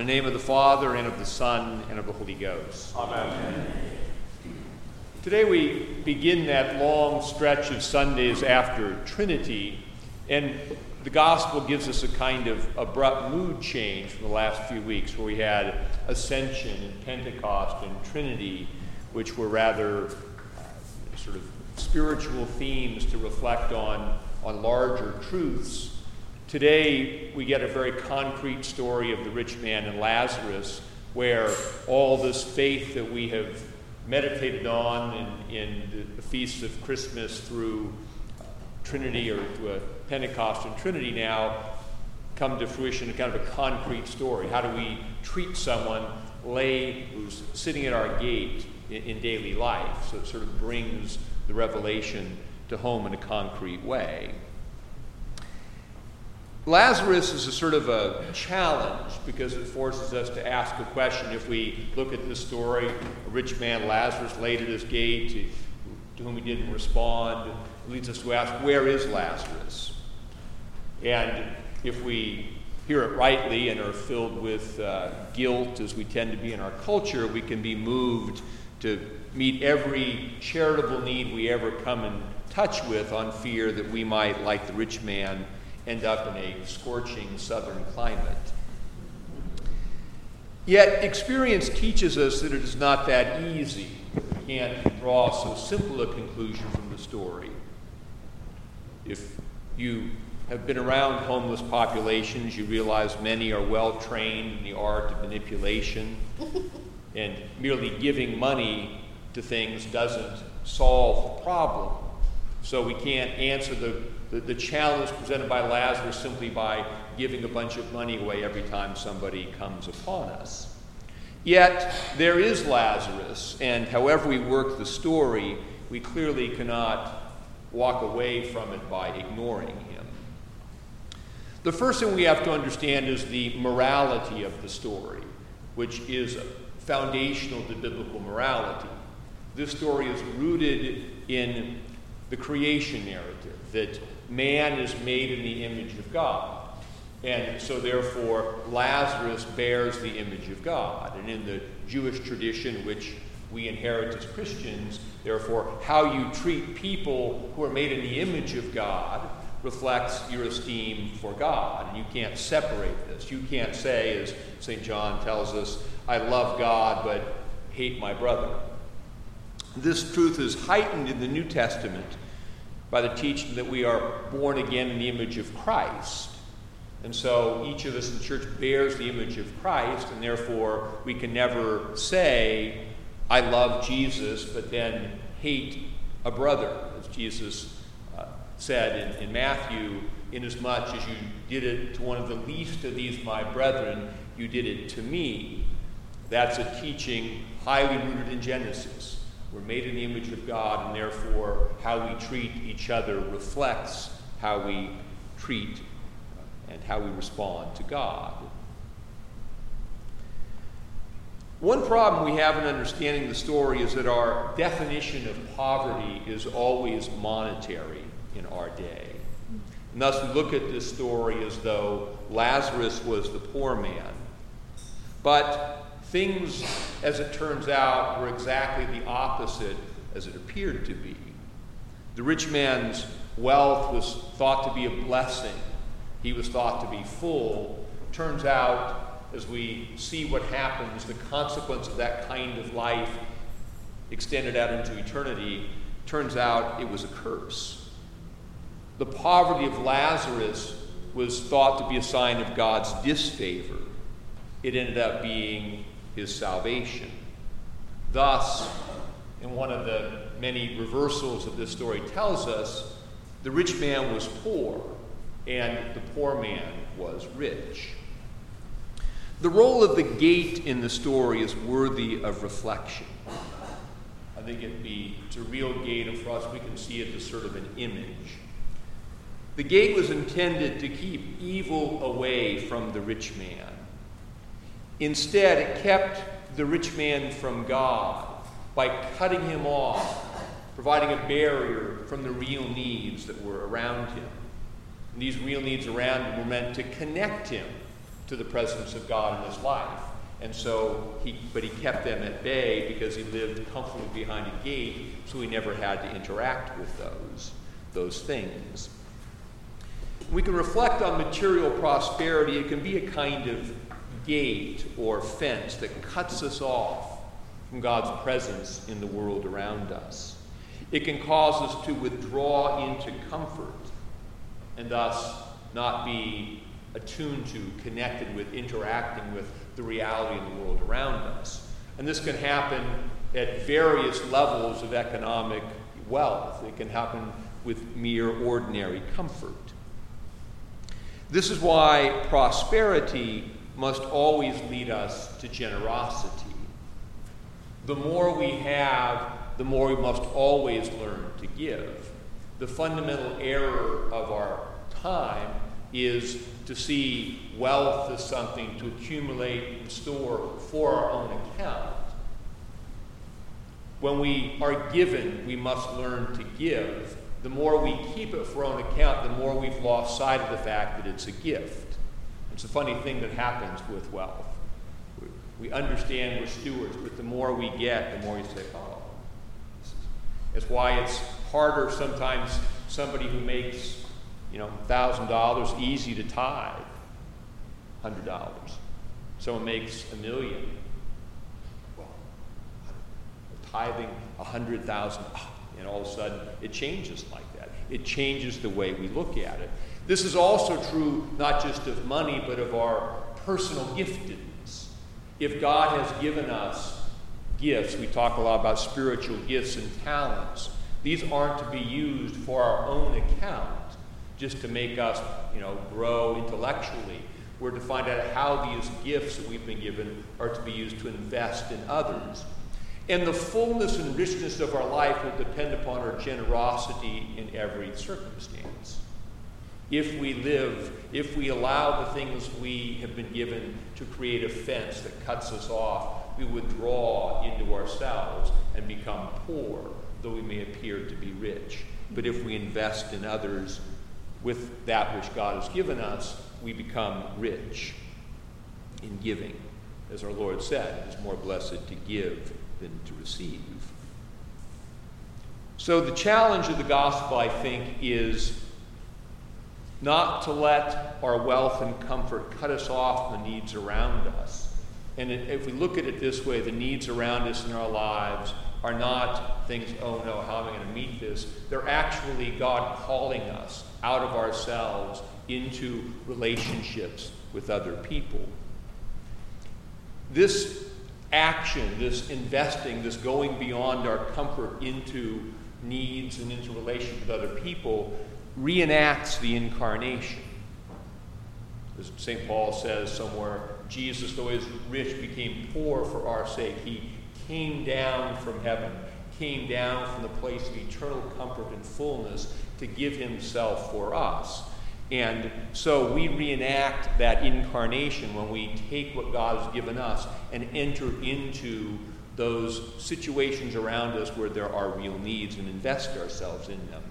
the name of the Father, and of the Son, and of the Holy Ghost. Amen. Today we begin that long stretch of Sundays after Trinity, and the Gospel gives us a kind of abrupt mood change from the last few weeks, where we had Ascension and Pentecost and Trinity, which were rather uh, sort of spiritual themes to reflect on, on larger truths. Today, we get a very concrete story of the rich man and Lazarus, where all this faith that we have meditated on in, in the feasts of Christmas through Trinity or a Pentecost and Trinity now come to fruition in kind of a concrete story. How do we treat someone lay who's sitting at our gate in, in daily life? So it sort of brings the revelation to home in a concrete way. Lazarus is a sort of a challenge because it forces us to ask a question. If we look at this story, a rich man, Lazarus, laid at his gate, to, to whom he didn't respond, leads us to ask, where is Lazarus? And if we hear it rightly and are filled with uh, guilt, as we tend to be in our culture, we can be moved to meet every charitable need we ever come in touch with on fear that we might, like the rich man, end up in a scorching southern climate. Yet, experience teaches us that it is not that easy. We can't draw so simple a conclusion from the story. If you have been around homeless populations, you realize many are well trained in the art of manipulation, and merely giving money to things doesn't solve the problem. So we can't answer the the, the challenge presented by Lazarus simply by giving a bunch of money away every time somebody comes upon us. Yet, there is Lazarus, and however we work the story, we clearly cannot walk away from it by ignoring him. The first thing we have to understand is the morality of the story, which is foundational to biblical morality. This story is rooted in the creation narrative that man is made in the image of God. And so, therefore, Lazarus bears the image of God. And in the Jewish tradition, which we inherit as Christians, therefore, how you treat people who are made in the image of God reflects your esteem for God. And you can't separate this. You can't say, as St. John tells us, I love God but hate my brother. This truth is heightened in the New Testament by the teaching that we are born again in the image of Christ. And so each of us in the church bears the image of Christ, and therefore we can never say, I love Jesus, but then hate a brother, as Jesus uh, said in, in Matthew, inasmuch as you did it to one of the least of these my brethren, you did it to me. That's a teaching highly rooted in Genesis. We're made in the image of God, and therefore, how we treat each other reflects how we treat uh, and how we respond to God. One problem we have in understanding the story is that our definition of poverty is always monetary in our day. And thus, we look at this story as though Lazarus was the poor man. But Things, as it turns out, were exactly the opposite as it appeared to be. The rich man's wealth was thought to be a blessing, he was thought to be full. Turns out, as we see what happens, the consequence of that kind of life extended out into eternity, turns out it was a curse. The poverty of Lazarus was thought to be a sign of God's disfavor. It ended up being his salvation. Thus, in one of the many reversals of this story tells us the rich man was poor and the poor man was rich. The role of the gate in the story is worthy of reflection. I think it be it's a real gate, and for us we can see it as sort of an image. The gate was intended to keep evil away from the rich man. Instead, it kept the rich man from God by cutting him off, providing a barrier from the real needs that were around him. And these real needs around him were meant to connect him to the presence of God in his life. And so he, but he kept them at bay because he lived comfortably behind a gate, so he never had to interact with those, those things. We can reflect on material prosperity. It can be a kind of gate or fence that cuts us off from God's presence in the world around us. It can cause us to withdraw into comfort and thus not be attuned to, connected with, interacting with the reality in the world around us. And this can happen at various levels of economic wealth. It can happen with mere ordinary comfort. This is why prosperity must always lead us to generosity. The more we have, the more we must always learn to give. The fundamental error of our time is to see wealth as something to accumulate and store for our own account. When we are given, we must learn to give. The more we keep it for our own account, the more we've lost sight of the fact that it's a gift. It's a funny thing that happens with wealth. We understand we're stewards, but the more we get, the more you say, oh. It's why it's harder sometimes somebody who makes you know, $1,000, easy to tithe $100. Someone makes a million. Well, tithing 100,000, and all of a sudden it changes like that. It changes the way we look at it. This is also true not just of money, but of our personal giftedness. If God has given us gifts, we talk a lot about spiritual gifts and talents, these aren't to be used for our own account just to make us, you know, grow intellectually. We're to find out how these gifts that we've been given are to be used to invest in others. And the fullness and richness of our life will depend upon our generosity in every circumstance. If we live, if we allow the things we have been given to create a fence that cuts us off, we withdraw into ourselves and become poor, though we may appear to be rich. But if we invest in others, with that which God has given us, we become rich in giving. As our Lord said, it is more blessed to give than to receive. So, the challenge of the gospel, I think, is not to let our wealth and comfort cut us off the needs around us. And if we look at it this way, the needs around us in our lives are not things, oh no, how am I going to meet this? They're actually God calling us out of ourselves into relationships with other people. This action, this investing, this going beyond our comfort into needs and into relations with other people reenacts the incarnation. As St. Paul says somewhere, Jesus, though he was rich, became poor for our sake. He came down from heaven, came down from the place of eternal comfort and fullness to give himself for us. And so we reenact that incarnation when we take what God has given us and enter into those situations around us where there are real needs and invest ourselves in them.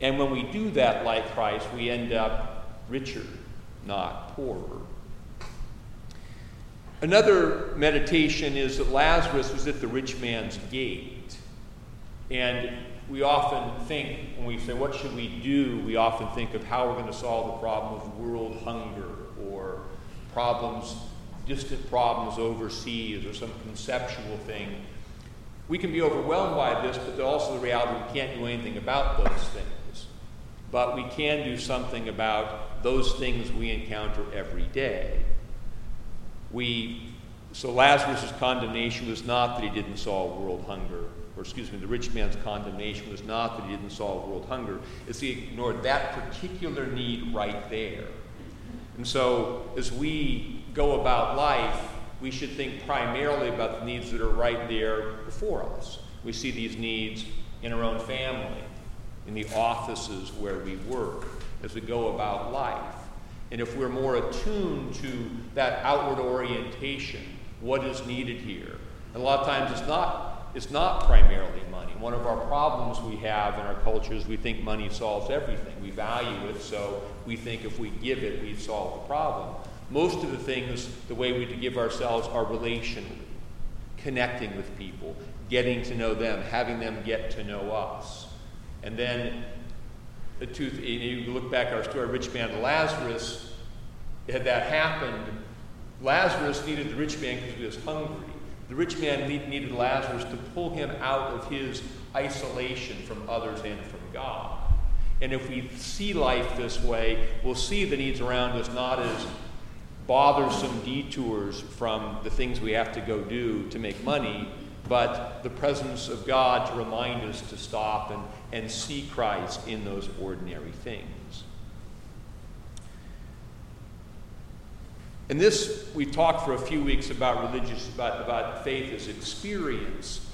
And when we do that, like Christ, we end up richer, not poorer. Another meditation is that Lazarus was at the rich man's gate. And we often think, when we say, What should we do? we often think of how we're going to solve the problem of world hunger or problems, distant problems overseas or some conceptual thing. We can be overwhelmed by this, but also the reality we can't do anything about those things. But we can do something about those things we encounter every day we, so Lazarus' condemnation was not that he didn't solve world hunger, or excuse me, the rich man's condemnation was not that he didn't solve world hunger, it's he ignored that particular need right there. And so as we go about life, we should think primarily about the needs that are right there before us. We see these needs in our own family, in the offices where we work, as we go about life. And if we're more attuned to that outward orientation, what is needed here? And a lot of times it's not, it's not primarily money. One of our problems we have in our culture is we think money solves everything. We value it, so we think if we give it, we solve the problem. Most of the things, the way we give ourselves are relationally, connecting with people, getting to know them, having them get to know us. And then, the two, you look back at our story, rich man and Lazarus, had that happened, Lazarus needed the rich man because he was hungry. The rich man needed Lazarus to pull him out of his isolation from others and from God. And if we see life this way, we'll see the needs around us not as bothersome detours from the things we have to go do to make money, but the presence of God to remind us to stop and, and see Christ in those ordinary things. And this, we talked for a few weeks about religious, about, about faith as experience.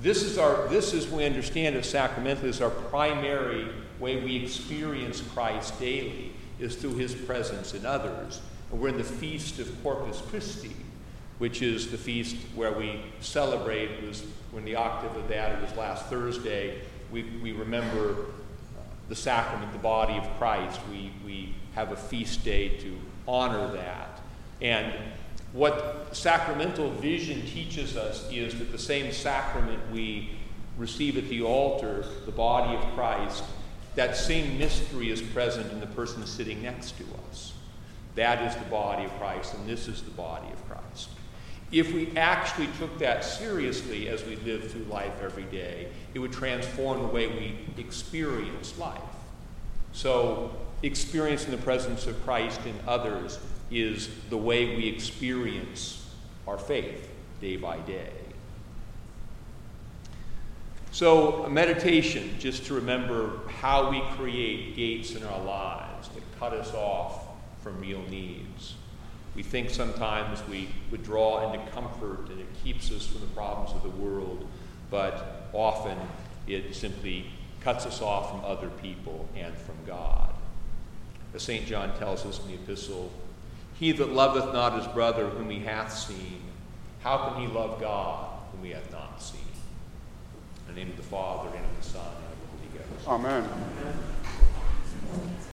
This is, our, this is, we understand it sacramentally, is our primary way we experience Christ daily, is through his presence in others. And we're in the feast of Corpus Christi, which is the feast where we celebrate, it was when the octave of that, it was last Thursday, we, we remember uh, the sacrament, the body of Christ. We, we have a feast day to honor that. And what sacramental vision teaches us is that the same sacrament we receive at the altar, the body of Christ, that same mystery is present in the person sitting next to us. That is the body of Christ, and this is the body of Christ. If we actually took that seriously as we live through life every day, it would transform the way we experience life. So, experiencing the presence of Christ in others is the way we experience our faith day by day. So, meditation, just to remember how we create gates in our lives that cut us off from real needs. We think sometimes we withdraw into comfort and it keeps us from the problems of the world, but often it simply cuts us off from other people and from God. As St. John tells us in the epistle, he that loveth not his brother whom he hath seen, how can he love God whom he hath not seen? In the name of the Father, and of the Son, and of the Holy Ghost. Amen.